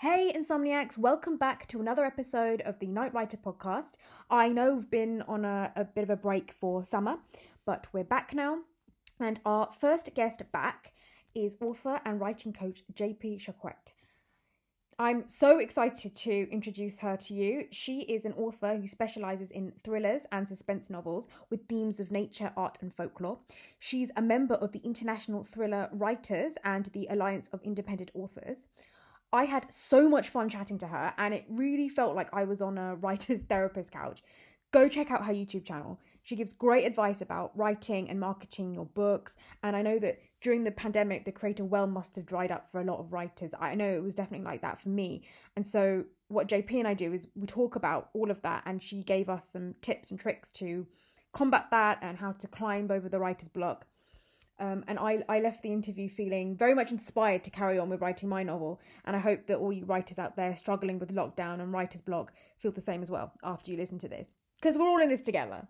Hey, Insomniacs, welcome back to another episode of the Night Writer podcast. I know we've been on a, a bit of a break for summer, but we're back now. And our first guest back is author and writing coach JP Choquette. I'm so excited to introduce her to you. She is an author who specializes in thrillers and suspense novels with themes of nature, art, and folklore. She's a member of the International Thriller Writers and the Alliance of Independent Authors. I had so much fun chatting to her, and it really felt like I was on a writer's therapist couch. Go check out her YouTube channel. She gives great advice about writing and marketing your books. And I know that during the pandemic, the creator well must have dried up for a lot of writers. I know it was definitely like that for me. And so, what JP and I do is we talk about all of that, and she gave us some tips and tricks to combat that and how to climb over the writer's block. Um, and I, I left the interview feeling very much inspired to carry on with writing my novel. And I hope that all you writers out there struggling with lockdown and writer's block feel the same as well after you listen to this. Because we're all in this together.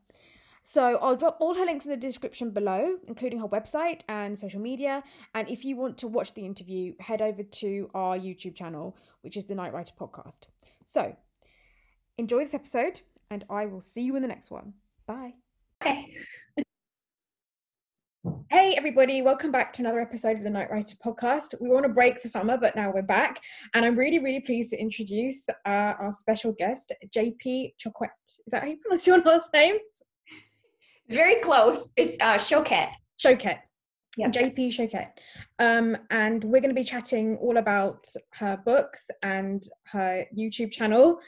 So I'll drop all her links in the description below, including her website and social media. And if you want to watch the interview, head over to our YouTube channel, which is the Night Writer Podcast. So enjoy this episode, and I will see you in the next one. Bye. Okay. Hey, everybody, welcome back to another episode of the Night Writer podcast. We were on a break for summer, but now we're back. And I'm really, really pleased to introduce uh, our special guest, JP Choquette. Is that how you pronounce your last name? It's very close. It's uh, Choquette. Choquette. Yeah. JP Choquette. Um, and we're going to be chatting all about her books and her YouTube channel.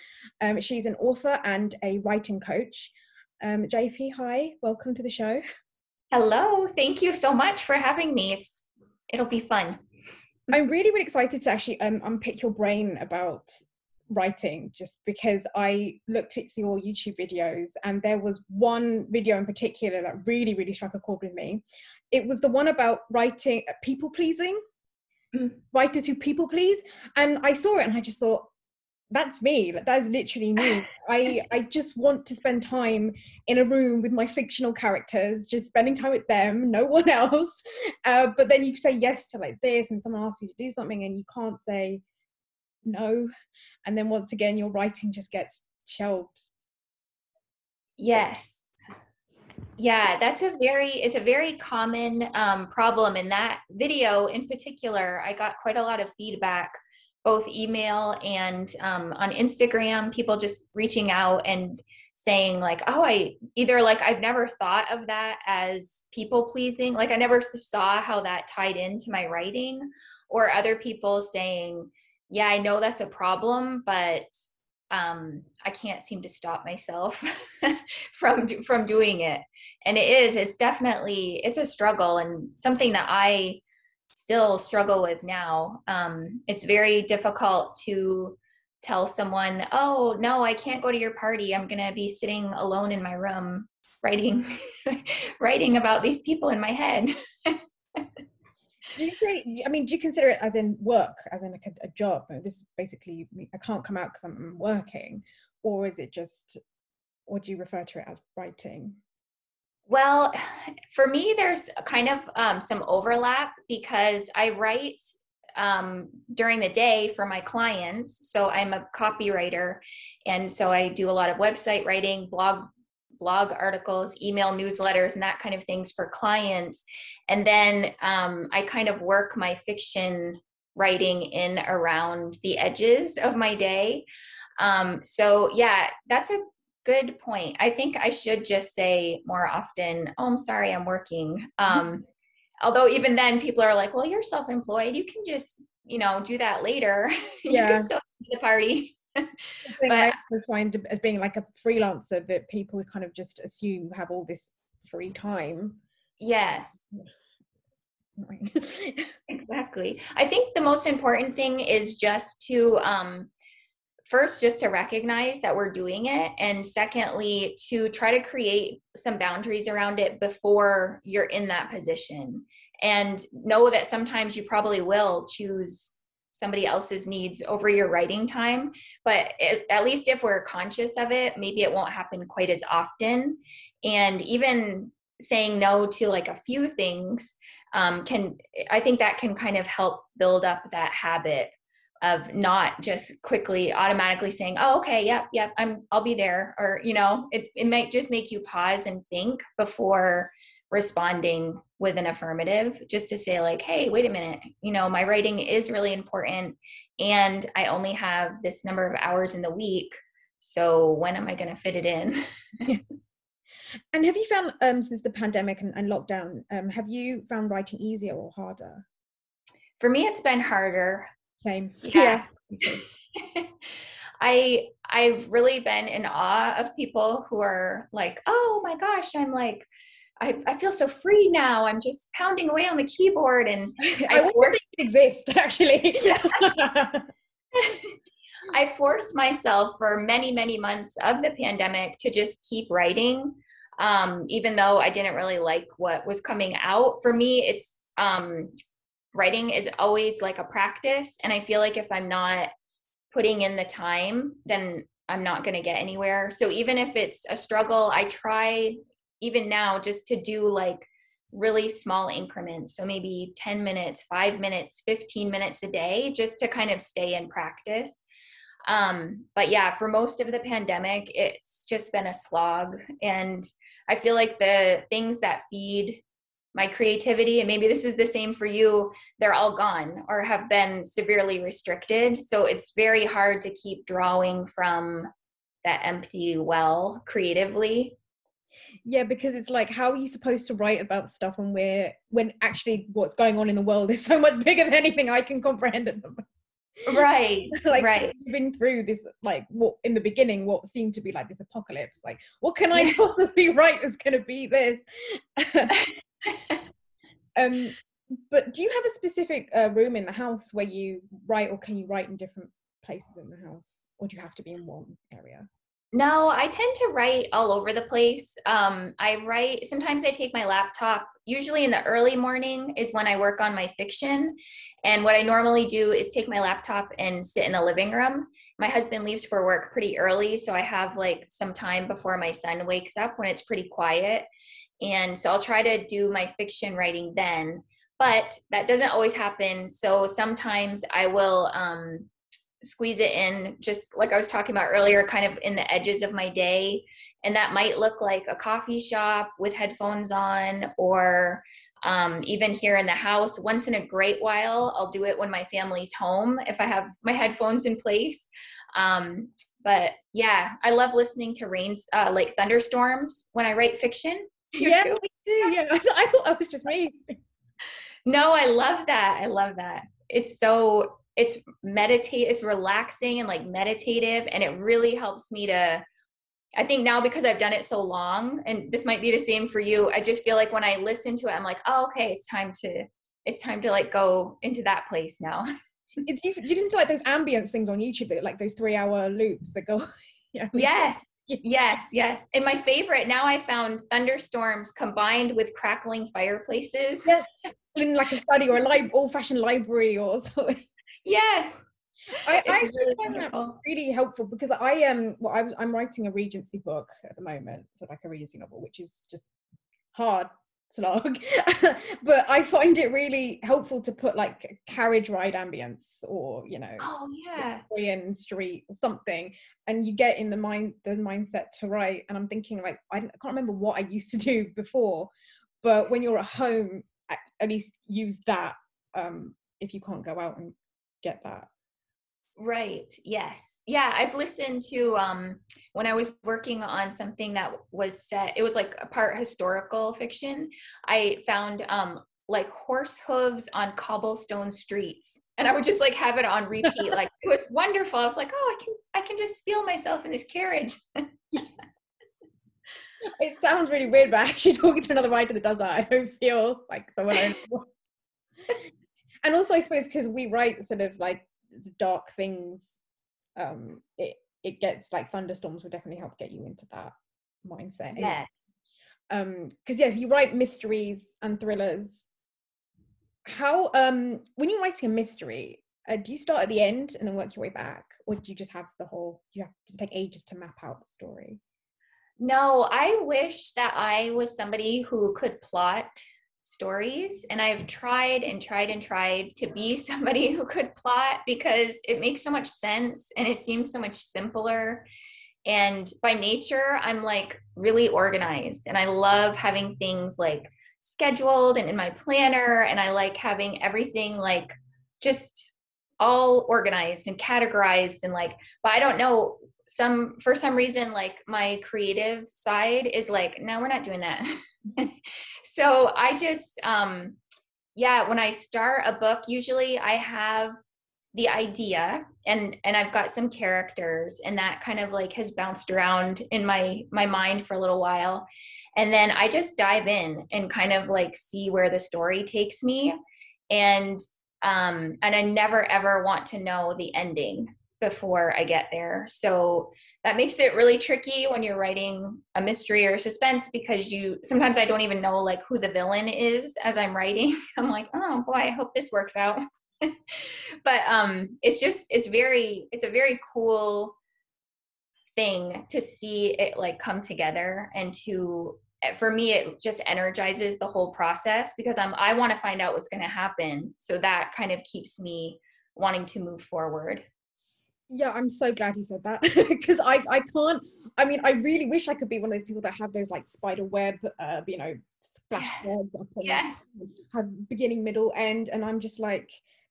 Um, she's an author and a writing coach. Um, JP, hi, welcome to the show. Hello, thank you so much for having me. It's it'll be fun. I'm really, really excited to actually um, unpick your brain about writing just because I looked at your YouTube videos and there was one video in particular that really, really struck a chord with me. It was the one about writing uh, people pleasing, mm. writers who people please. And I saw it and I just thought, that's me that is literally me. I i just want to spend time in a room with my fictional characters just spending time with them no one else. Uh, but then you say yes to like this and someone asks you to do something and you can't say no. And then once again your writing just gets shelved. Yes. Yeah that's a very it's a very common um, problem. In that video in particular i got quite a lot of feedback both email and um, on Instagram, people just reaching out and saying like, oh, I either like I've never thought of that as people pleasing, like I never saw how that tied into my writing, or other people saying, yeah, I know that's a problem, but um, I can't seem to stop myself from from doing it. And it is, it's definitely, it's a struggle and something that I still struggle with now. Um, it's very difficult to tell someone, "Oh, no, I can't go to your party. I'm going to be sitting alone in my room writing writing about these people in my head." do you say? I mean, do you consider it as in work, as in like a, a job? This is basically, I can't come out because I'm working, or is it just? Or do you refer to it as writing? Well, for me, there's kind of um, some overlap because I write um, during the day for my clients. So I'm a copywriter, and so I do a lot of website writing, blog blog articles, email newsletters, and that kind of things for clients. And then um, I kind of work my fiction writing in around the edges of my day. Um, so yeah, that's a good point. I think I should just say more often, oh, I'm sorry, I'm working. Um, although even then people are like, well, you're self-employed. You can just, you know, do that later. you can still be the party. but I find as being like a freelancer that people kind of just assume have all this free time. Yes. exactly. I think the most important thing is just to um, first just to recognize that we're doing it and secondly to try to create some boundaries around it before you're in that position. And know that sometimes you probably will choose somebody else's needs over your writing time but at least if we're conscious of it maybe it won't happen quite as often. And even saying no to like a few things um, can i think that can kind of help build up that habit of not just quickly automatically saying oh okay yep yep i'm i'll be there or you know it, it might just make you pause and think before responding with an affirmative just to say like hey wait a minute you know my writing is really important and i only have this number of hours in the week so when am i going to fit it in? And have you found um since the pandemic and, and lockdown um have you found writing easier or harder? For me it's been harder same. Yeah. yeah. I I've really been in awe of people who are like, oh my gosh, I'm like, I, I feel so free now. I'm just pounding away on the keyboard and I, I they exist actually. I forced myself for many, many months of the pandemic to just keep writing. Um, even though I didn't really like what was coming out. For me, it's um, writing is always like a practice and i feel like if i'm not putting in the time then i'm not going to get anywhere. So even if it's a struggle i try even now just to do like really small increments. So maybe 10 minutes 5 minutes 15 minutes a day just to kind of stay in practice. Um but yeah for most of the pandemic it's just been a slog and i feel like the things that feed my creativity and maybe this is the same for you they're all gone or have been severely restricted. So it's very hard to keep drawing from that empty well creatively. Yeah because it's like how are you supposed to write about stuff when we're when actually what's going on in the world is so much bigger than anything i can comprehend at the moment? Right like right. moving through this like what in the beginning what seemed to be like this apocalypse like what can i possibly write that's going to be this um, but do you have a specific uh, room in the house where you write, or can you write in different places in the house, or do you have to be in one area? No, I tend to write all over the place. Um, I write, sometimes I take my laptop. Usually in the early morning is when I work on my fiction. And what I normally do is take my laptop and sit in the living room. My husband leaves for work pretty early, so I have like some time before my son wakes up when it's pretty quiet. And so I'll try to do my fiction writing then, but that doesn't always happen. So sometimes I will um, squeeze it in, just like I was talking about earlier, kind of in the edges of my day. And that might look like a coffee shop with headphones on, or um, even here in the house. Once in a great while, I'll do it when my family's home if I have my headphones in place. Um, but yeah, I love listening to rains, uh, like thunderstorms when I write fiction yeah, do. Yeah, I thought that was just me. No, I love that. I love that. It's so it's meditate it's relaxing and like meditative and it really helps me to I think now because I've done it so long and this might be the same for you, I just feel like when I listen to it I'm like, "Oh, okay, it's time to it's time to like go into that place now." It's, you, you listen to like those ambience things on YouTube, like those three hour loops that go. Yeah. Yes yes, yes. And my favorite now I found thunderstorms combined with crackling fireplaces. Yeah. In like a study or a li- old fashioned library or something. Yes. I, I really find that really helpful because I am um, well I, I'm writing a Regency book at the moment, so like a Regency novel, which is just hard slog. But i find it really helpful to put like carriage ride ambience or you know oh yeah. Korean street or something and you get in the mind the mindset to write and i'm thinking like I, I can't remember what i used to do before but when you're at home at, at least use that um if you can't go out and get that Right. Yes. Yeah. I've listened to um when I was working on something that was set, it was like a part historical fiction. I found um like horse hooves on cobblestone streets. And I would just like have it on repeat. like it was wonderful. I was like, oh, I can I can just feel myself in this carriage. it sounds really weird, but actually talking to another writer that does that, I don't feel like someone I and also I suppose because we write sort of like dark things um it it gets like thunderstorms will definitely help get you into that mindset. Yes um because yes you write mysteries and thrillers. How um when you're writing a mystery uh, do you start at the end and then work your way back? Or do you just have the whole you have to take ages to map out the story? No i wish that i was somebody who could plot stories and I've tried and tried and tried to be somebody who could plot because it makes so much sense and it seems so much simpler. And by nature, I'm like really organized and I love having things like scheduled and in my planner. And I like having everything like just all organized and categorized and like, but I don't know some for some reason like my creative side is like no we're not doing that so i just um yeah when i start a book usually i have the idea and and i've got some characters and that kind of like has bounced around in my my mind for a little while and then i just dive in and kind of like see where the story takes me and um and i never ever want to know the ending before I get there. So that makes it really tricky when you're writing a mystery or suspense because you sometimes I don't even know like who the villain is as I'm writing. I'm like, oh boy, I hope this works out. but um it's just it's very it's a very cool thing to see it like come together and to for me it just energizes the whole process because i'm i want to find out what's going to happen so that kind of keeps me wanting to move forward yeah i'm so glad you said that because i i can't i mean i really wish i could be one of those people that have those like spider web uh you know splash yes. have beginning middle end and i'm just like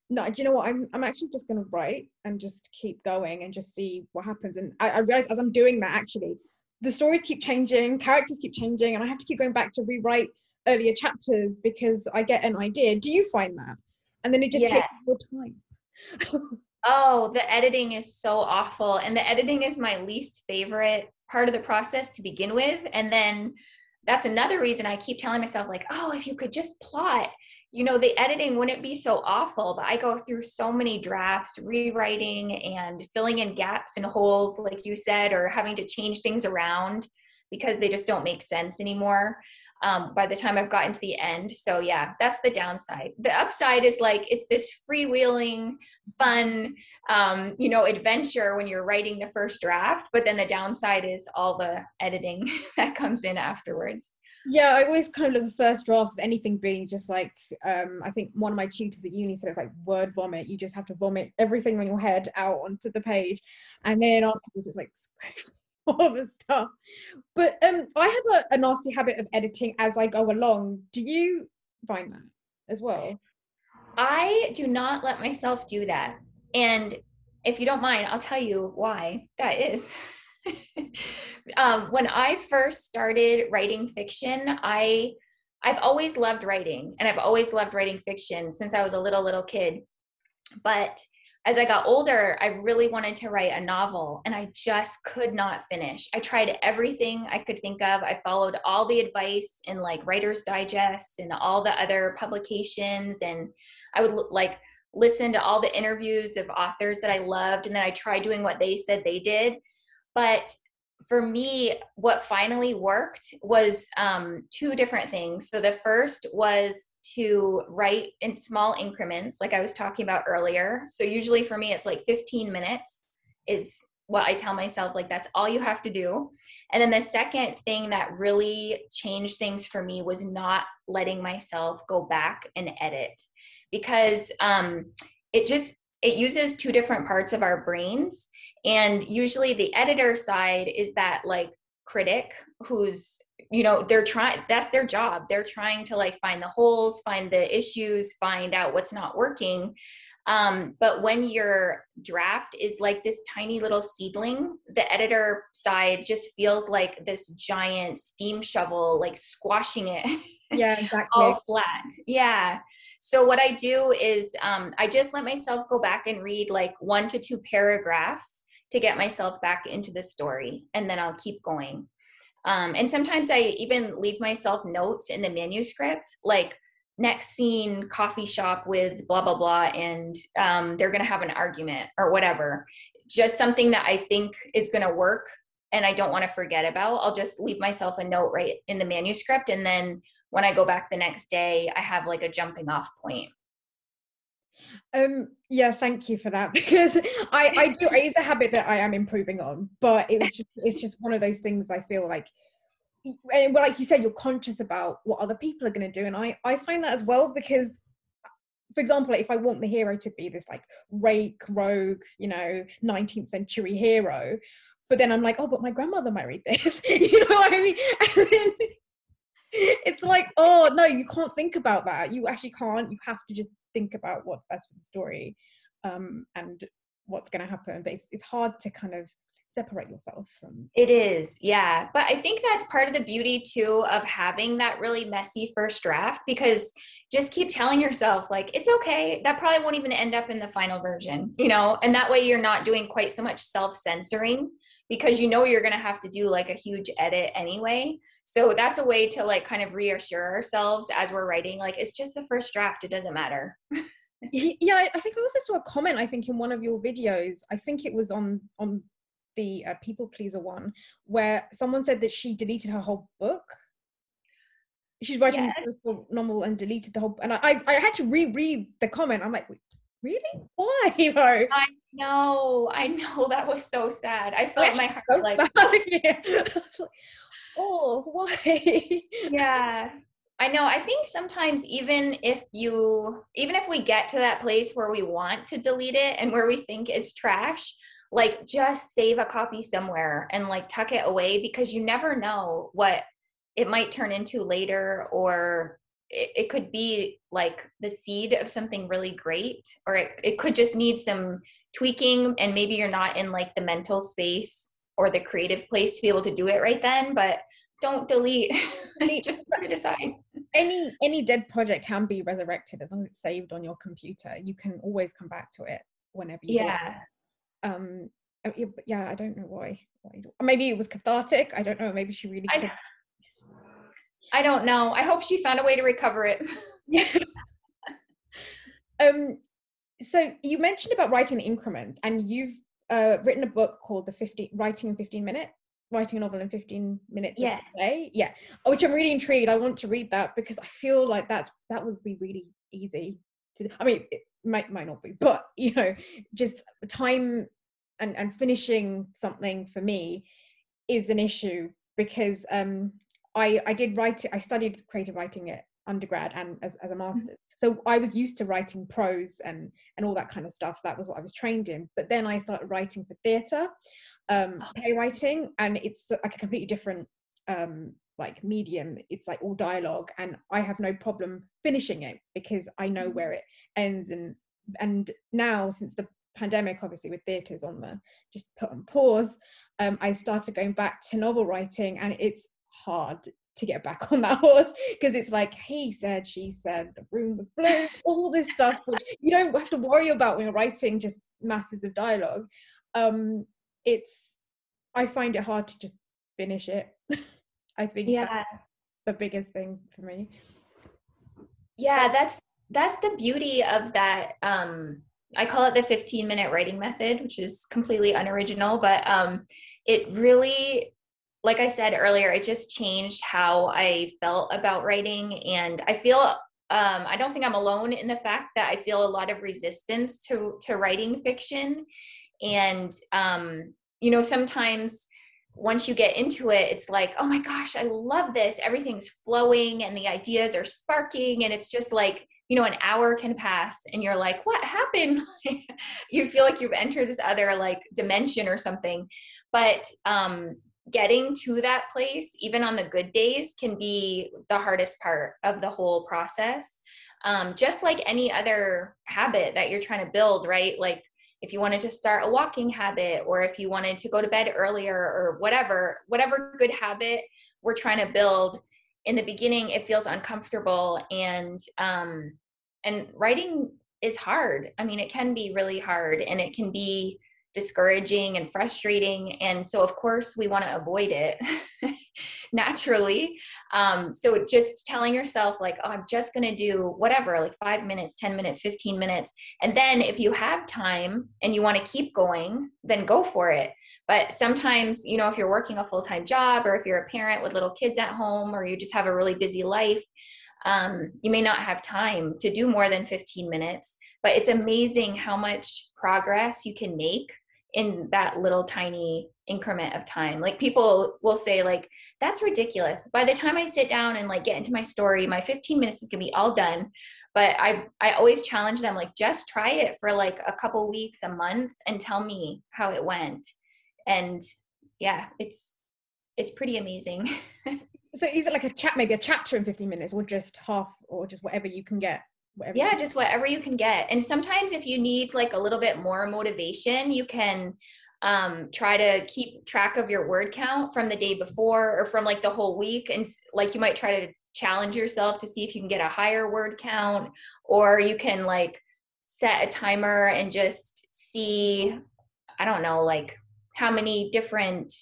no do you know what? I'm i'm actually just going to write and just keep going and just see what happens. And I, I realize as i'm doing that actually the stories keep changing characters keep changing and i have to keep going back to rewrite earlier chapters because i get an idea. Do you find that? And then it just yeah. takes more time Oh, the editing is so awful. And the editing is my least favorite part of the process to begin with. And then that's another reason I keep telling myself, like, oh, if you could just plot, you know, the editing wouldn't be so awful. But I go through so many drafts, rewriting and filling in gaps and holes, like you said, or having to change things around because they just don't make sense anymore um, by the time I've gotten to the end. So yeah, that's the downside. The upside is like it's this freewheeling, fun, um, you know, adventure when you're writing the first draft. But then the downside is all the editing that comes in afterwards. Yeah, I always kind of look at first drafts of anything being just like um, I think one of my tutors at uni said it's like word vomit. You just have to vomit everything on your head out onto the page, and then afterwards it's like all the stuff. But um, I have a, a nasty habit of editing as I go along. Do you find that as well? I do not let myself do that. And if you don't mind, I'll tell you why that is. um, when I first started writing fiction, I I've always loved writing and I've always loved writing fiction since I was a little little kid. But as I got older, I really wanted to write a novel and I just could not finish. I tried everything I could think of. I followed all the advice in like Writer's Digest and all the other publications. And I would like listen to all the interviews of authors that I loved. And then I tried doing what they said they did. But for me, what finally worked was um, two different things. So the first was to write in small increments, like I was talking about earlier. So usually for me, it's like 15 minutes is what I tell myself, like that's all you have to do. And then the second thing that really changed things for me was not letting myself go back and edit because um, it just it uses two different parts of our brains and usually the editor side is that like critic who's you know they're trying that's their job. They're trying to like find the holes find the issues find out what's not working. Um, but when your draft is like this tiny little seedling the editor side just feels like this giant steam shovel like squashing it yeah exactly. all flat. Yeah. So what i do is um, i just let myself go back and read like one to two paragraphs to get myself back into the story and then I'll keep going. Um, and sometimes I even leave myself notes in the manuscript, like next scene, coffee shop with blah, blah, blah, and um, they're going to have an argument or whatever. Just something that I think is going to work and I don't want to forget about. I'll just leave myself a note right in the manuscript. And then when I go back the next day, I have like a jumping off point. Um, yeah, thank you for that because I, I do it is a habit that I am improving on, but it's just it's just one of those things I feel like and like you said, you're conscious about what other people are going to do, and I I find that as well because for example, if I want the hero to be this like rake, rogue, you know, 19th century hero, but then I'm like, oh, but my grandmother might read this. you know what I mean? it's like, oh no, you can't think about that. You actually can't. You have to just think about what's best for the story um, and what's going to happen. But it's, it's hard to kind of separate yourself from it is yeah but i think that's part of the beauty too of having that really messy first draft because just keep telling yourself like it's okay that probably won't even end up in the final version you know and that way you're not doing quite so much self-censoring because you know you're going to have to do like a huge edit anyway so that's a way to like kind of reassure ourselves as we're writing like it's just the first draft it doesn't matter yeah i think i also saw a comment i think in one of your videos i think it was on on the uh, people pleaser one where someone said that she deleted her whole book she's writing yeah. this novel and deleted the whole and I, I had to reread the comment i'm like really? Why though? I know i know that was so sad. I felt my heart so like oh why? Yeah I know. I think sometimes even if you even if we get to that place where we want to delete it and where we think it's trash, like just save a copy somewhere and like tuck it away because you never know what it might turn into later or it, it could be like the seed of something really great or it, it could just need some tweaking and maybe you're not in like the mental space or the creative place to be able to do it right then but don't delete. Just put it aside. any any dead project can be resurrected as long as it's saved on your computer. You can always come back to it whenever you yeah. Um oh, yeah i don't know why, maybe it was cathartic i don't know maybe she really I, I don't know. I hope she found a way to recover it. Um so you mentioned about writing increments and you've uh, written a book called the 50 writing in 15 minutes writing a novel in 15 minutes yeah. Yeah which i'm really intrigued. I want to read that because i feel like that's that would be really easy to i mean it might might not be but you know just time and and finishing something for me is an issue because um i i did write i studied creative writing at undergrad and as, as a mm-hmm. master's so i was used to writing prose and and all that kind of stuff that was what i was trained in but then i started writing for theatre um oh. playwriting and it's like a completely different um like medium it's like all dialogue and i have no problem finishing it because i know mm. where it ends and and now since the pandemic obviously with theatres on the just put on pause um i started going back to novel writing and it's hard to get back on that horse because it's like he said she said the room was blue all this stuff which you don't have to worry about when you're writing just masses of dialogue um it's I find it hard to just finish it. I think yeah. the biggest thing for me. Yeah, that's that's the beauty of that um I call it the 15 minute writing method, which is completely unoriginal, but um it really like I said earlier, it just changed how I felt about writing and I feel um, I don't think I'm alone in the fact that I feel a lot of resistance to to writing fiction, and um, you know, sometimes once you get into it, it's like, oh my gosh, I love this. Everything's flowing and the ideas are sparking. And it's just like, you know, an hour can pass and you're like, what happened? you feel like you've entered this other like dimension or something. But um, getting to that place, even on the good days, can be the hardest part of the whole process. Um, just like any other habit that you're trying to build, right? Like if you wanted to start a walking habit or if you wanted to go to bed earlier or whatever whatever good habit we're trying to build in the beginning it feels uncomfortable and um and writing is hard i mean it can be really hard and it can be discouraging and frustrating and so of course we want to avoid it naturally. Um, so just telling yourself like oh i'm just going to do whatever like five minutes 10 minutes 15 minutes and then if you have time and you want to keep going then go for it. But sometimes you know if you're working a full-time job or if you're a parent with little kids at home or you just have a really busy life um, you may not have time to do more than 15 minutes but it's amazing how much progress you can make in that little tiny increment of time. Like people will say like that's ridiculous. By the time I sit down and like get into my story, my 15 minutes is going to be all done. But I I always challenge them like just try it for like a couple weeks, a month and tell me how it went. And yeah, it's it's pretty amazing. so is it like a chat maybe a chapter in 15 minutes or just half or just whatever you can get? Whatever yeah, just whatever you can get. And sometimes if you need like a little bit more motivation, you can um, try to keep track of your word count from the day before or from like the whole week. And like you might try to challenge yourself to see if you can get a higher word count, or you can like set a timer and just see, I don't know, like how many different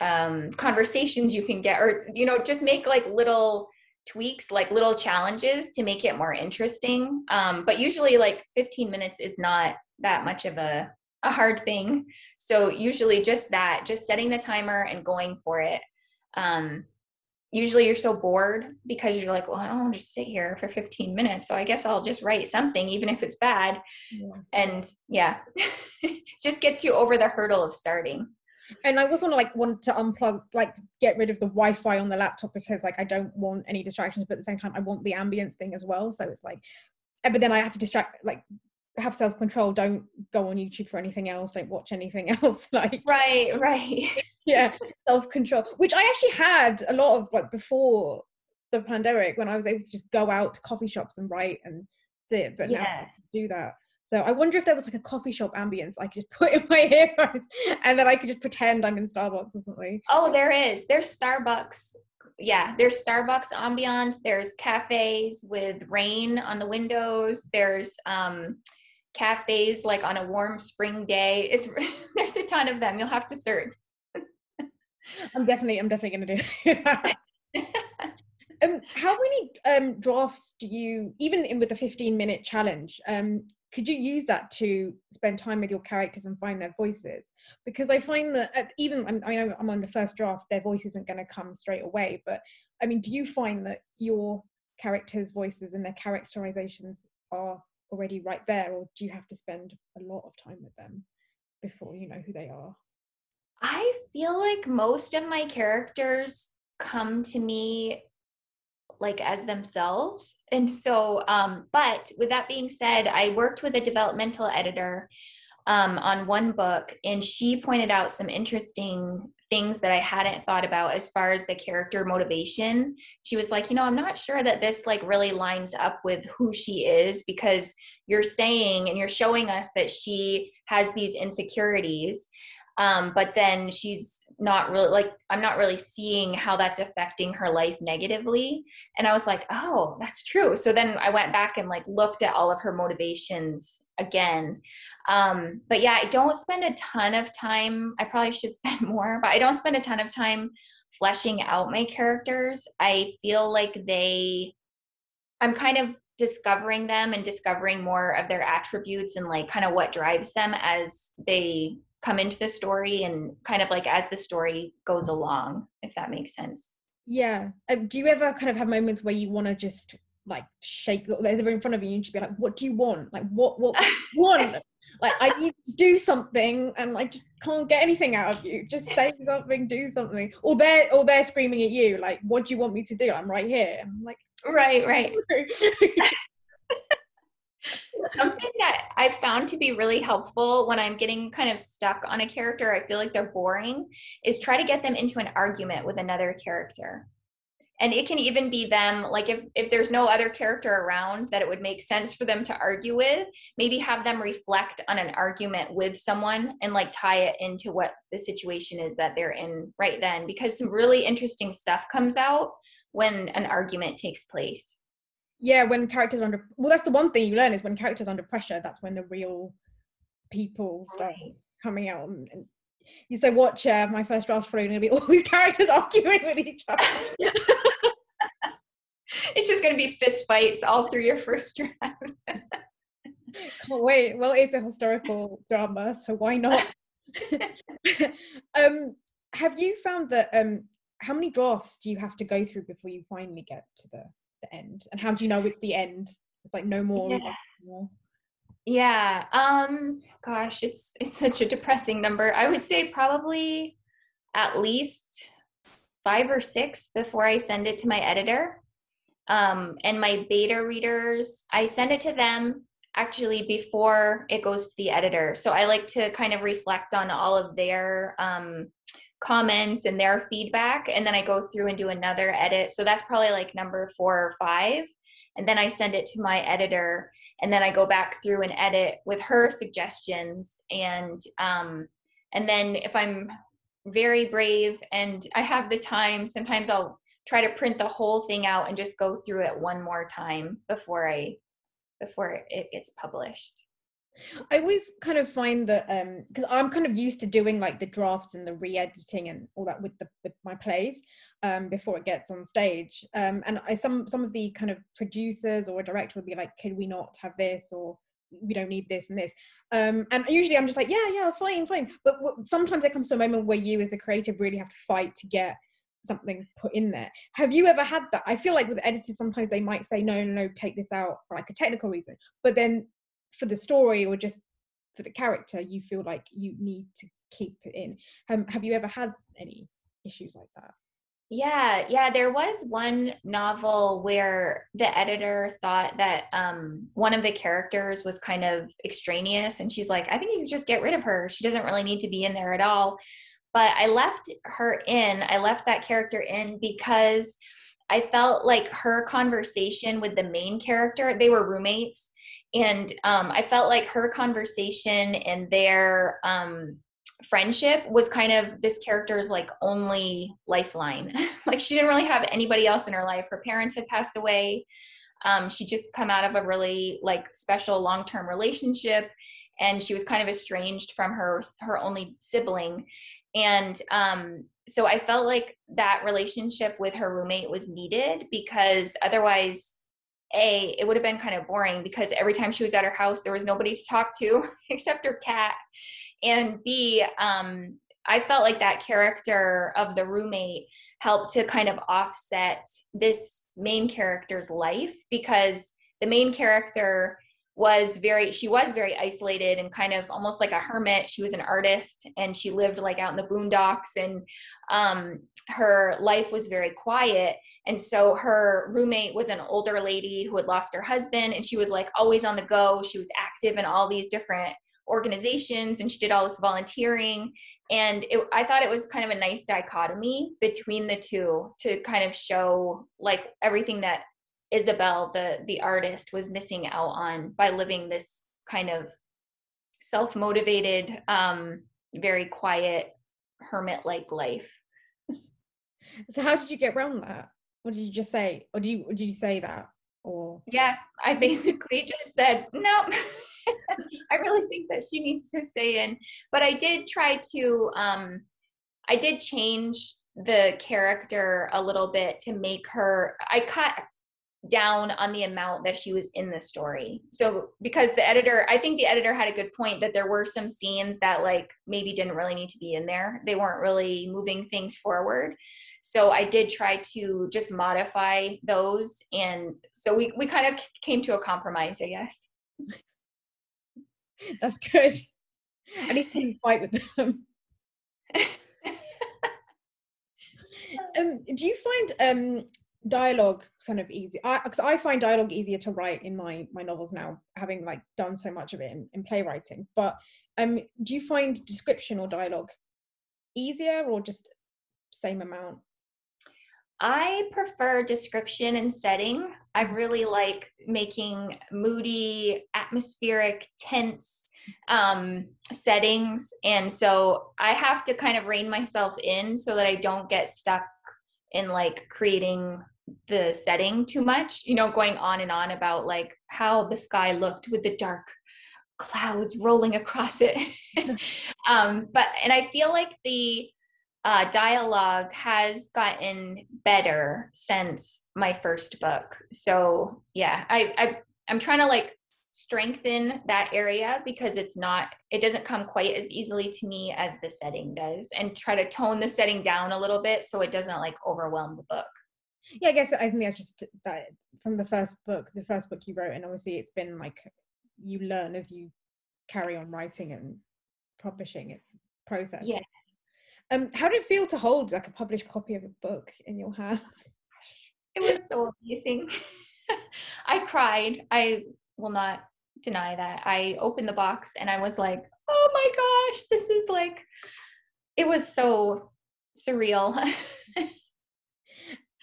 um, conversations you can get, or, you know, just make like little tweaks like little challenges to make it more interesting um, but usually like 15 minutes is not that much of a a hard thing. So usually just that, just setting the timer and going for it. Um, usually you're so bored because you're like, well, I don't want to sit here for 15 minutes. So I guess I'll just write something, even if it's bad. Yeah. And yeah, it just gets you over the hurdle of starting. And I also like want to unplug, like get rid of the Wi-Fi on the laptop because like I don't want any distractions, but at the same time I want the ambience thing as well. So it's like, but then I have to distract, like have self control. Don't go on YouTube for anything else. Don't watch anything else. Like right, right. yeah, self control. Which I actually had a lot of like before the pandemic when I was able to just go out to coffee shops and write and it, but now do that. So I wonder if there was like a coffee shop ambience I could just put in my earphones and then I could just pretend I'm in Starbucks or something. Oh, there is. There's Starbucks yeah, there's Starbucks ambiance, there's cafes with rain on the windows, there's um cafes like on a warm spring day. It's there's a ton of them. You'll have to search. I'm definitely I'm definitely gonna do that. um, how many um, drafts do you even in with the 15 minute challenge? Um, could you use that to spend time with your characters and find their voices? Because I find that uh, even I know I'm on the first draft, their voice isn't going to come straight away. But I mean, do you find that your characters' voices and their characterizations are already right there or do you have to spend a lot of time with them before you know who they are i feel like most of my characters come to me like as themselves and so um but with that being said i worked with a developmental editor um, on one book, and she pointed out some interesting things that I hadn't thought about as far as the character motivation. She was like, you know, I'm not sure that this like really lines up with who she is because you're saying and you're showing us that she has these insecurities um, but then she's not really like i'm not really seeing how that's affecting her life negatively. And i was like oh that's true. So then i went back and like looked at all of her motivations again. Um, but yeah i don't spend a ton of time i probably should spend more but i don't spend a ton of time fleshing out my characters. I feel like they i'm kind of discovering them and discovering more of their attributes and like kind of what drives them as they come into the story and kind of like as the story goes along if that makes sense. Yeah. Um, do you ever kind of have moments where you want to just like shake they're in front of you and just be like what do you want? Like what what want? Like i need to do something and i just can't get anything out of you. Just say something do something. Or they're or they're screaming at you like what do you want me to do? I'm right here. I'm like right right Something that I've found to be really helpful when I'm getting kind of stuck on a character, I feel like they're boring, is try to get them into an argument with another character. And it can even be them, like if, if there's no other character around that it would make sense for them to argue with, maybe have them reflect on an argument with someone and like tie it into what the situation is that they're in right then. Because some really interesting stuff comes out when an argument takes place yeah when characters are under well that's the one thing you learn is when characters under pressure that's when the real people start right. coming out and, and you say watch uh, my first draft's probably going to be all these characters arguing with each other. It's just going to be fist fights all through your first draft. Can't wait. Well it's a historical drama so why not? Um have you found that um how many drafts do you have to go through before you finally get to the the end and how do you know it's the end it's like no more, yeah. Yeah. Um gosh, it's it's such a depressing number. I would say probably at least 5 or 6 before I send it to my editor. Um and my beta readers, I send it to them actually before it goes to the editor. So I like to kind of reflect on all of their um comments and their feedback and then I go through and do another edit. So that's probably like number 4 or 5 and then I send it to my editor and then I go back through and edit with her suggestions and um, and then if I'm very brave and I have the time, sometimes I'll try to print the whole thing out and just go through it one more time before I before it gets published. I always kind of find that um because I'm kind of used to doing like the drafts and the re-editing and all that with the with my plays um before it gets on stage. Um and I some some of the kind of producers or a director would be like, could we not have this or we don't need this and this. Um and usually I'm just like, yeah, yeah, fine, fine. But w- sometimes there comes to a moment where you as a creative really have to fight to get something put in there. Have you ever had that? I feel like with editors sometimes they might say no, no, no, take this out for like a technical reason. But then for the story or just for the character you feel like you need to keep it in. Um, have you ever had any issues like that? Yeah yeah there was one novel where the editor thought that um, one of the characters was kind of extraneous and she's like i think you could just get rid of her. She doesn't really need to be in there at all. But i left her in i left that character in because i felt like her conversation with the main character they were roommates and um, i felt like her conversation and their um, friendship was kind of this character's like only lifeline. Like she didn't really have anybody else in her life. Her parents had passed away. Um, she just come out of a really like special long-term relationship and she was kind of estranged from her her only sibling. And um, so i felt like that relationship with her roommate was needed because otherwise a it would have been kind of boring because every time she was at her house there was nobody to talk to except her cat. And b um, i felt like that character of the roommate helped to kind of offset this main character's life because the main character was very she was very isolated and kind of almost like a hermit. She was an artist and she lived like out in the boondocks and um, her life was very quiet. And so her roommate was an older lady who had lost her husband and she was like always on the go. She was active in all these different organizations and she did all this volunteering. And it, i thought it was kind of a nice dichotomy between the two to kind of show like everything that Isabel, the the artist, was missing out on by living this kind of self-motivated, um, very quiet, hermit-like life. So how did you get around that? What did you just say? Or do you did you say that? Or yeah, I basically just said no. I really think that she needs to stay in. But I did try to um I did change the character a little bit to make her I cut down on the amount that she was in the story. So because the editor, I think the editor had a good point that there were some scenes that like maybe didn't really need to be in there. They weren't really moving things forward. So I did try to just modify those and so we we kind of came to a compromise, I guess. That's good. I need to fight with them. um, do you find um dialogue kind of easy because I, I, find dialogue easier to write in my my novels now having like done so much of it in, in playwriting but um do you find description or dialogue easier or just same amount I prefer description and setting. I really like making moody, atmospheric, tense um, settings. And so I have to kind of rein myself in so that I don't get stuck in like creating the setting too much, you know, going on and on about like how the sky looked with the dark clouds rolling across it. um, but, and I feel like the uh, dialogue has gotten better since my first book. So yeah, I, I, I'm trying to like strengthen that area because it's not it doesn't come quite as easily to me as the setting does and try to tone the setting down a little bit so it doesn't like overwhelm the book yeah, I guess I think that's just uh, from the first book, the first book you wrote, and obviously it's been like you learn as you carry on writing and publishing its process. yes Um, how did it feel to hold like a published copy of a book in your hands? It was so amazing. I cried. I will not deny that. I opened the box and I was like, oh my gosh, this is like, it was so surreal.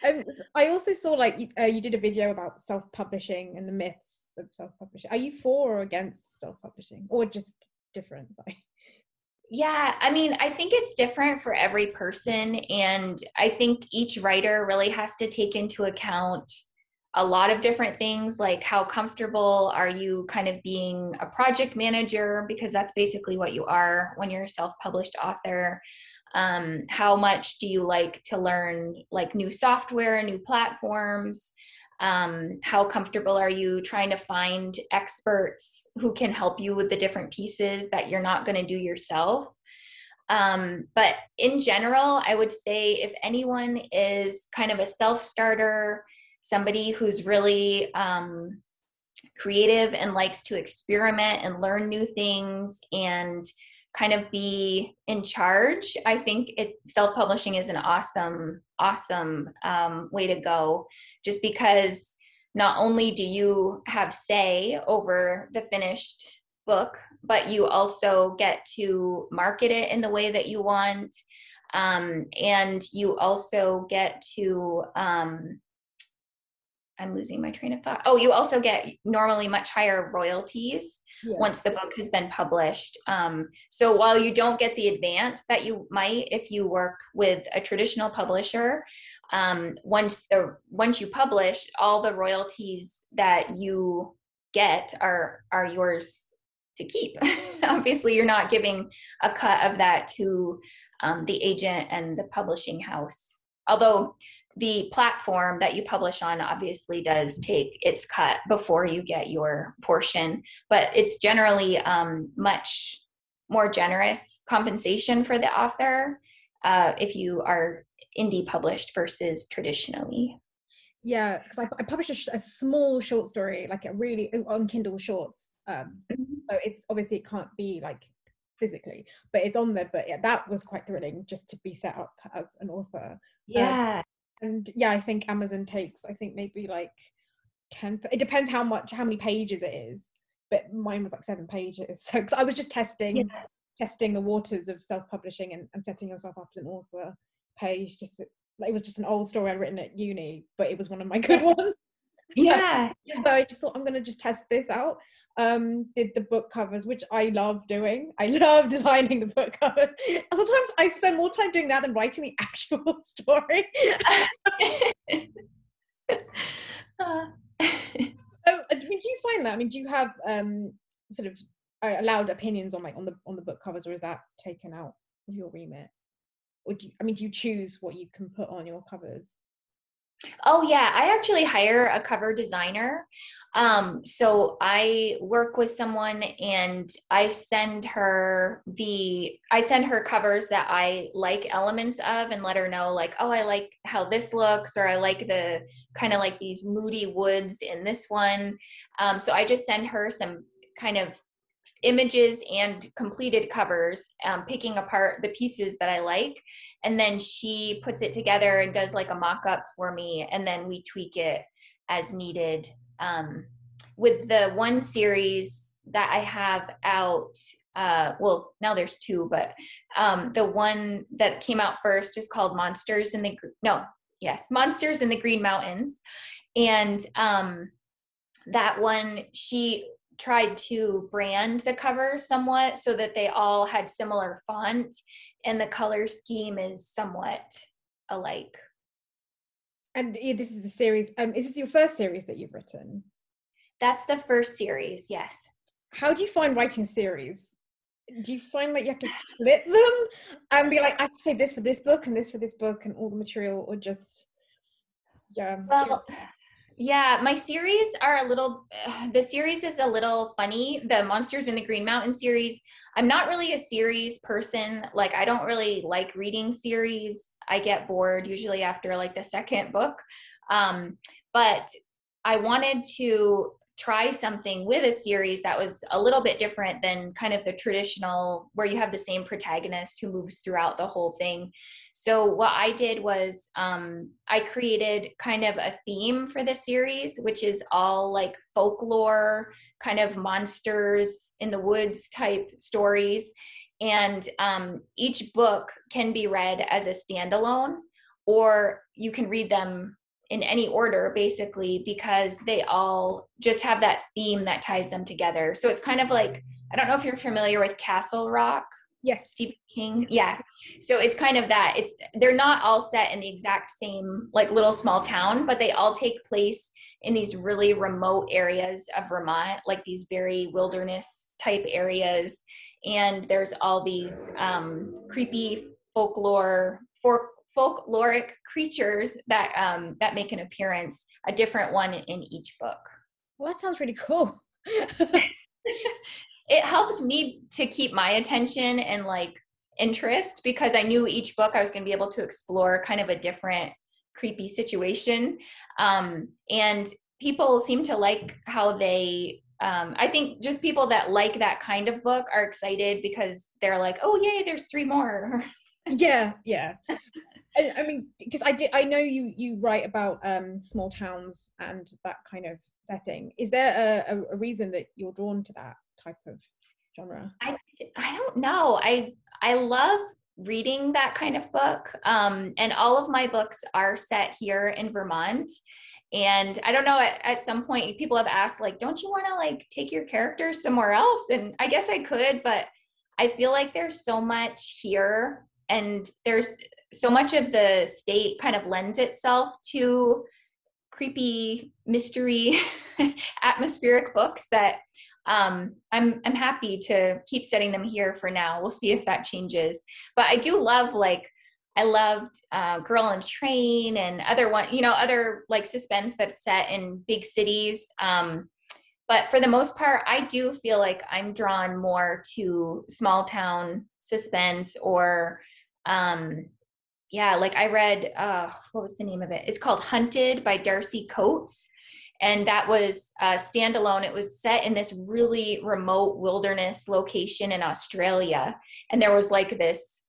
um, I also saw like you, uh, you did a video about self-publishing and the myths of self-publishing. Are you for or against self-publishing, or just different? Sorry. Yeah, I mean, I think it's different for every person. And I think each writer really has to take into account a lot of different things like how comfortable are you kind of being a project manager, because that's basically what you are when you're a self published author. Um, how much do you like to learn like new software, new platforms? um, how comfortable are you trying to find experts who can help you with the different pieces that you're not going to do yourself um, but in general i would say if anyone is kind of a self-starter somebody who's really um, creative and likes to experiment and learn new things and kind of be in charge. I think it self-publishing is an awesome awesome um, way to go just because not only do you have say over the finished book but you also get to market it in the way that you want. Um, and you also get to um, i'm losing my train of thought. Oh you also get normally much higher royalties yeah. once the book has been published. Um, so while you don't get the advance that you might if you work with a traditional publisher, um, once the once you publish, all the royalties that you get are are yours to keep. Obviously, you're not giving a cut of that to um, the agent and the publishing house. Although the platform that you publish on obviously does take its cut before you get your portion, but it's generally um, much more generous compensation for the author uh, if you are indie published versus traditionally. Yeah, because I, I, published a, a, small short story, like a really on Kindle Shorts. Um, mm-hmm. So it's obviously it can't be like physically, but it's on there. But yeah, that was quite thrilling just to be set up as an author. Yeah. Um, and yeah i think amazon takes i think maybe like 10 it depends how much how many pages it is but mine was like seven pages. So cause i was just testing yeah. testing the waters of self-publishing and, and setting yourself up as an author page just it was just an old story i'd written at uni but it was one of my good ones. Yeah. So i just thought i'm going to just test this out um did the book covers which i love doing. I love designing the book covers. Sometimes i spend more time doing that than writing the actual story. Uh. oh, I mean, do you find that? I mean do you have um sort of uh, allowed opinions on like on the on the book covers or is that taken out of your remit? Or do you, i mean do you choose what you can put on your covers Oh yeah, I actually hire a cover designer. Um, so I work with someone and I send her the I send her covers that I like elements of and let her know like, oh, I like how this looks, or I like the kind of like these moody woods in this one. Um, so I just send her some kind of images and completed covers, um, picking apart the pieces that I like. And then she puts it together and does like a mock up for me. And then we tweak it as needed. Um, with the one series that I have out, uh, well, now there's two, but um, the one that came out first is called Monsters in the, no, yes, Monsters in the Green Mountains. And um, that one, she tried to brand the cover somewhat so that they all had similar font and the color scheme is somewhat alike. And this is the series. Um, is this your first series that you've written? That's the first series, yes. How do you find writing series? Do you find that you have to split them and be like, I have to save this for this book and this for this book and all the material, or just yeah? Well, yeah, my series are a little, the series is a little funny. The Monsters in the Green Mountain series, I'm not really a series person. Like, I don't really like reading series. I get bored usually after like the second book. Um, but I wanted to try something with a series that was a little bit different than kind of the traditional where you have the same protagonist who moves throughout the whole thing. So what i did was um, i created kind of a theme for the series which is all like folklore kind of monsters in the woods type stories. And um, each book can be read as a standalone or you can read them in any order basically because they all just have that theme that ties them together. So it's kind of like i don't know if you're familiar with castle rock yes. Stephen king? Yeah. So it's kind of that it's they're not all set in the exact same like little small town but they all take place in these really remote areas of vermont like these very wilderness type areas. And there's all these um, creepy folklore for folkloric creatures that um, that make an appearance, a different one in each book. Well, that sounds pretty cool. it helped me to keep my attention and like interest because I knew each book I was going to be able to explore kind of a different creepy situation. Um, and people seem to like how they um, I think just people that like that kind of book are excited because they're like, oh yay, there's three more. yeah, yeah. I, I mean, because I did, I know you you write about um, small towns and that kind of setting. Is there a, a, a reason that you're drawn to that type of genre? I I don't know. I I love reading that kind of book, um, and all of my books are set here in Vermont. And I don't know. At, at some point, people have asked, like, "Don't you want to like take your characters somewhere else?" And I guess I could, but I feel like there's so much here and there's so much of the state kind of lends itself to creepy mystery atmospheric books that um, I'm I'm happy to keep setting them here for now. We'll see if that changes. But I do love like I loved uh, Girl on Train and other one, you know, other like suspense that's set in big cities. Um, but for the most part, I do feel like I'm drawn more to small town suspense or um, yeah, like I read, uh, what was the name of it? It's called Hunted by Darcy Coates. And that was uh, standalone. It was set in this really remote wilderness location in Australia. And there was like this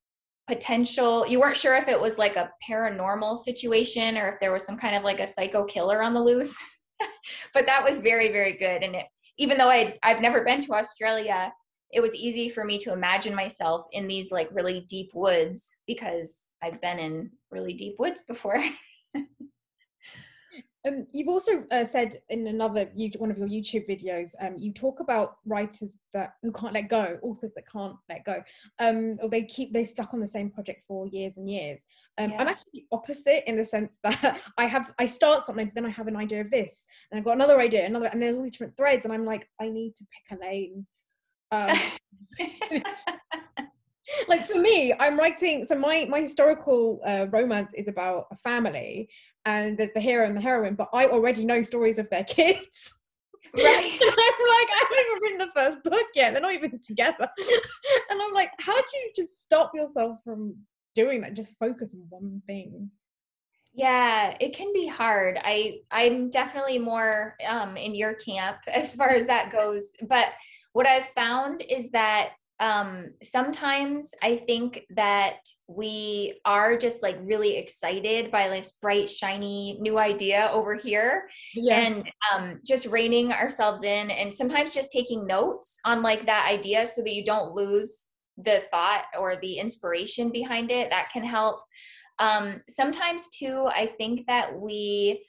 potential, you weren't sure if it was like a paranormal situation or if there was some kind of like a psycho killer on the loose. but that was very, very good. And it, even though I, I've never been to Australia, it was easy for me to imagine myself in these like really deep woods because I've been in really deep woods before. um, you've also uh, said in another one of your YouTube videos, um, you talk about writers that who can't let go, authors that can't let go, um, or they keep they stuck on the same project for years and years. Um, yeah. I'm actually opposite in the sense that I have I start something, but then I have an idea of this, and I've got another idea, another, and there's all these different threads, and I'm like, I need to pick a lane. Um, like for me i'm writing so my my historical uh, romance is about a family and there's the hero and the heroine but i already know stories of their kids. Right. I'm like i haven't even written the first book yet they're not even together. And i'm like how do you just stop yourself from doing that? Just focus on one thing. Yeah it can be hard. I i'm definitely more um in your camp as far as that goes but what i've found is that um, sometimes I think that we are just like really excited by this bright, shiny new idea over here yeah. and um, just reining ourselves in and sometimes just taking notes on like that idea so that you don't lose the thought or the inspiration behind it. That can help. Um, sometimes too, I think that we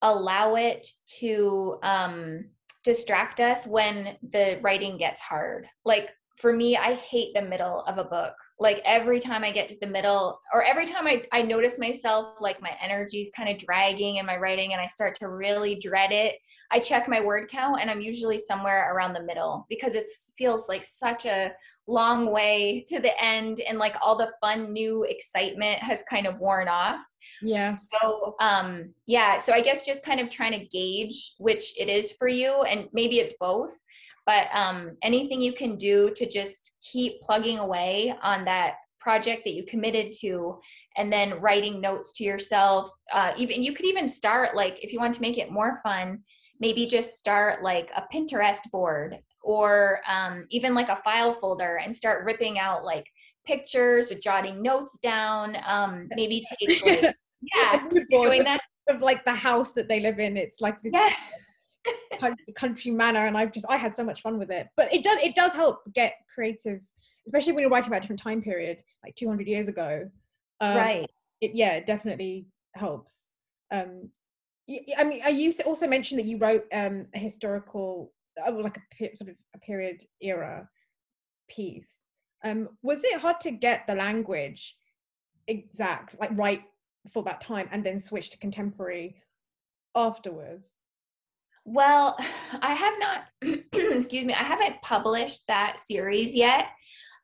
allow it to um distract us when the writing gets hard. Like for me, I hate the middle of a book. Like every time I get to the middle, or every time I, I notice myself, like my energy is kind of dragging in my writing and I start to really dread it, I check my word count and I'm usually somewhere around the middle because it feels like such a long way to the end and like all the fun new excitement has kind of worn off yeah so um yeah so i guess just kind of trying to gauge which it is for you and maybe it's both but um anything you can do to just keep plugging away on that project that you committed to and then writing notes to yourself uh even you could even start like if you want to make it more fun maybe just start like a Pinterest board or um, even like a file folder and start ripping out like pictures or jotting notes down. Um, maybe take like, yeah, doing that of like the house that they live in. It's like this yeah. Country manor, and I've just I had so much fun with it. But it does it does help get creative, especially when you're writing about a different time period, like 200 years ago. Um, right. It, yeah, it definitely helps. Um, I mean, you also mentioned that you wrote um, a historical, uh, like a sort of a period era piece. Um, was it hard to get the language exact, like right for that time, and then switch to contemporary afterwards? Well, I have not, excuse me, I haven't published that series yet.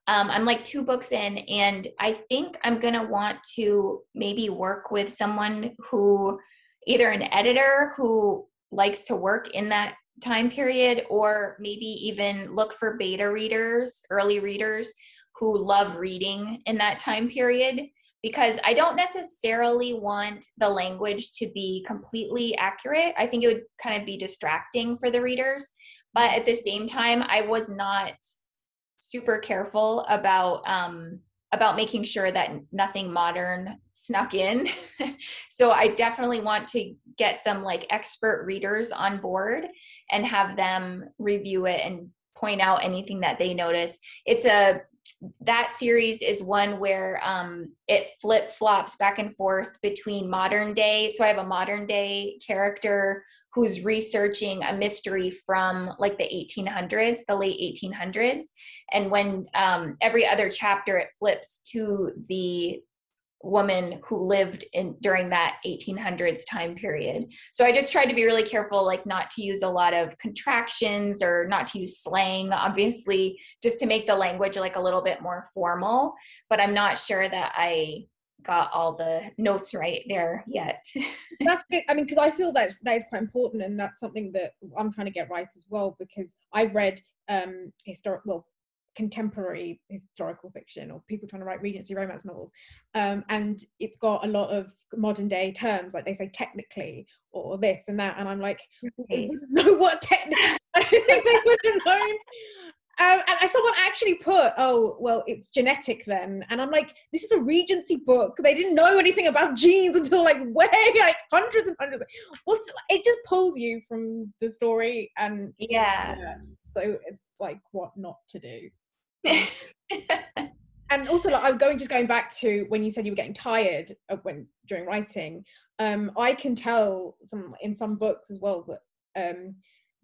Um, I'm like two books in, and I think I'm going to want to maybe work with someone who either an editor who likes to work in that time period or maybe even look for beta readers, early readers who love reading in that time period because I don't necessarily want the language to be completely accurate. I think it would kind of be distracting for the readers. But at the same time, I was not super careful about um, about making sure that nothing modern snuck in. so I definitely want to get some like expert readers on board and have them review it and point out anything that they notice. It's a that series is one where um, it flip flops back and forth between modern day. So I have a modern day character who's researching a mystery from like the 1800s, the late 1800s. And when um, every other chapter it flips to the woman who lived in during that 1800s time period. So I just tried to be really careful, like not to use a lot of contractions or not to use slang, obviously, just to make the language like a little bit more formal. But I'm not sure that I got all the notes right there yet. that's good. I mean, because I feel that that is quite important, and that's something that I'm trying to get right as well. Because I've read um historic, well, contemporary historical fiction or people trying to write Regency romance novels, um, and it's got a lot of modern day terms, like they say technically or this and that, and I'm like, okay. wouldn't know what technically. I don't think they would have known. Um, and someone actually put, oh, well, it's genetic then. And I'm like, this is a Regency book. They didn't know anything about genes until like way, like hundreds and hundreds. What's it just pulls you from the story and yeah. yeah. So it's like what not to do. and also, like, I'm going just going back to when you said you were getting tired when during writing. Um, I can tell some in some books as well that um,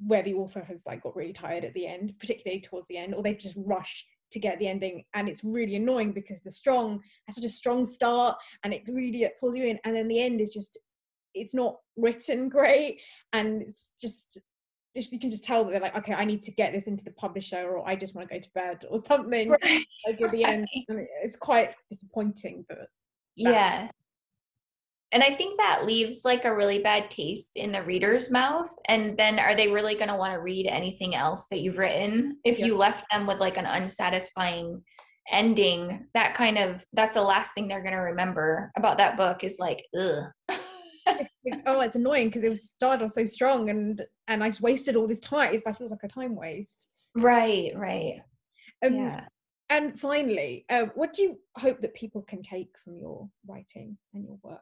where the author has like got really tired at the end, particularly towards the end, or they just rush to get the ending, and it's really annoying because the strong has such a strong start, and it really it pulls you in, and then the end is just it's not written great, and it's just you can just tell that they're like, okay, I need to get this into the publisher, or I just want to go to bed, or something. Right. The end, it's quite disappointing, but yeah. And I think that leaves like a really bad taste in the reader's mouth. And then are they really going to want to read anything else that you've written if yeah. you left them with like an unsatisfying ending? That kind of that's the last thing they're going to remember about that book is like, ugh. oh, it's annoying because it was started off so strong and and I just wasted all this time. It's like it feels like a time waste. Right, right. Um, yeah. And finally, uh, what do you hope that people can take from your writing and your work?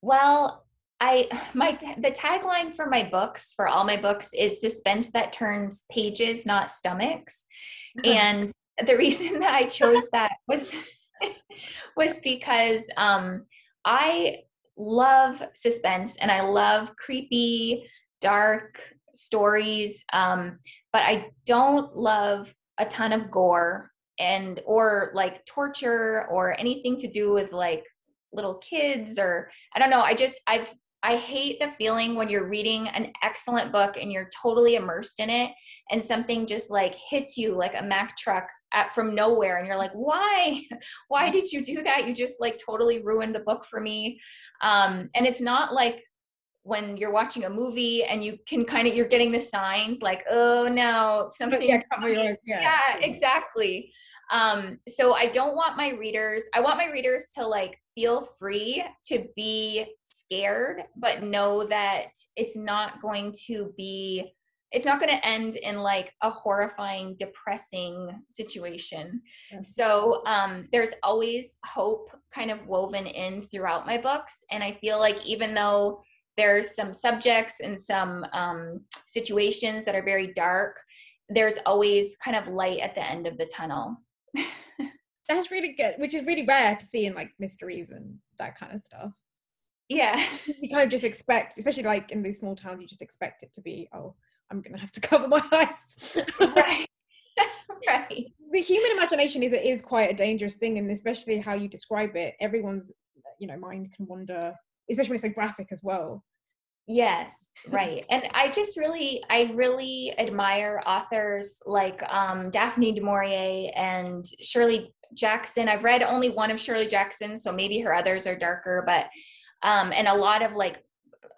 Well, I my the tagline for my books for all my books is suspense that turns pages, not stomachs. and the reason that I chose that was was because um, I love suspense and I love creepy, dark stories. Um, but I don't love a ton of gore and or like torture or anything to do with like little kids or I don't know. I just I've I hate the feeling when you're reading an excellent book and you're totally immersed in it and something just like hits you like a Mack truck at, from nowhere and you're like, why? Why did you do that? You just like totally ruined the book for me. Um, and it's not like when you're watching a movie and you can kind of you're getting the signs like, oh no, something. Yeah, yeah, yeah, exactly. Um, so I don't want my readers, I want my readers to like feel free to be scared, but know that it's not going to be it's not going to end in like a horrifying depressing situation. So um, there's always hope kind of woven in throughout my books and i feel like even though there's some subjects and some um, situations that are very dark there's always kind of light at the end of the tunnel. That's really good which is really rare to see in like mysteries and that kind of stuff. Yeah. You kind of just expect especially like in these small towns you just expect it to be oh I'm going to have to cover my eyes. right. right. The human imagination is is quite a dangerous thing, and especially how you describe it, everyone's you know mind can wander, especially when it's so graphic as well. Yes, right. And I just really, I really admire authors like um, Daphne du Maurier and Shirley Jackson. I've read only one of Shirley Jackson, so maybe her others are darker, but um, and a lot of like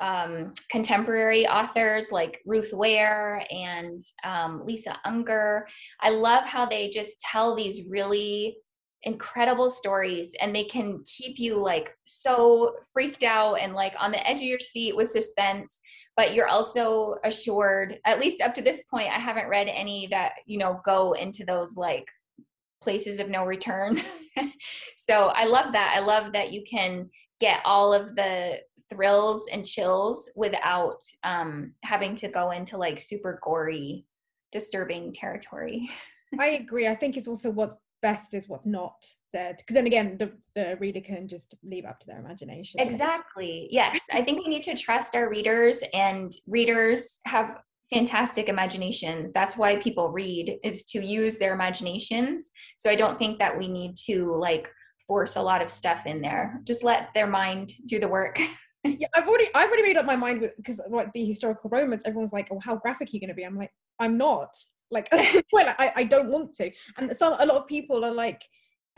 um, contemporary authors like Ruth Ware and um, Lisa Unger. I love how they just tell these really incredible stories and they can keep you like so freaked out and like on the edge of your seat with suspense but you're also assured at least up to this point i haven't read any that you know go into those like places of no return so i love that i love that you can get all of the thrills and chills without um, having to go into like super gory, disturbing territory. I agree. I think it's also what's best is what's not said because then again the, the reader can just leave up to their imagination. Exactly. Yes. I think we need to trust our readers and readers have fantastic imaginations. That's why people read is to use their imaginations. So i don't think that we need to like force a lot of stuff in there. Just let their mind do the work yeah, I've already I've already made up my mind because like the historical romance, everyone's like, "Oh, how graphic are you going to be?" I'm like, "I'm not." Like, well, I I don't want to. And some a lot of people are like,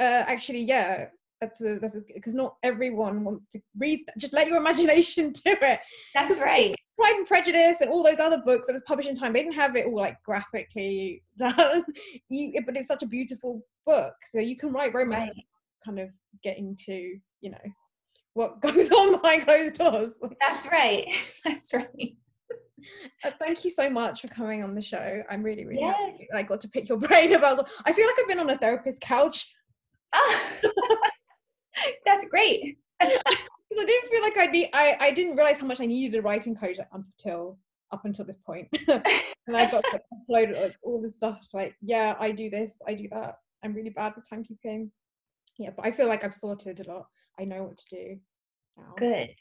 uh, "Actually, yeah, that's a, that's because not everyone wants to read. That. Just let your imagination do it." That's right. Pride and Prejudice and all those other books that was published in time, they didn't have it all like graphically done. you, but it's such a beautiful book, so you can write romance, right. kind of get into you know what goes on behind closed doors. That's right. That's right. Uh, thank you so much for coming on the show. I'm really, really yes. happy I got to pick your brain about. I feel like I've been on a therapist couch. Oh, that's great. I didn't feel like I need. I I didn't realize how much I needed a writing coach until up until this point. and I got to upload like, all the stuff. Like, yeah, I do this, I do that. I'm really bad with timekeeping. Yeah, but I feel like I've sorted a lot. I know what to do now. Good.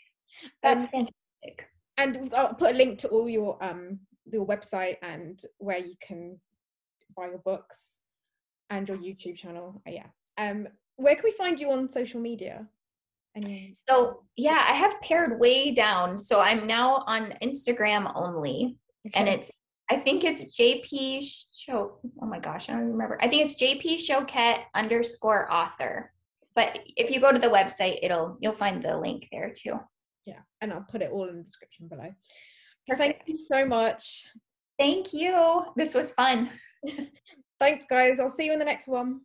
That's um, fantastic. And I'll put a link to all your um your website and where you can buy your books and your YouTube channel. Uh, yeah. Um, where can we find you on social media? So yeah, I have pared way down. So I'm now on Instagram only, okay. and it's I think it's JP show. Oh my gosh, I don't remember. I think it's JP Choquette underscore author but if you go to the website it'll you'll find the link there too. Yeah and i'll put it all in the description below. Perfect. thank you so much. Thank you. This was fun. Thanks guys. I'll see you in the next one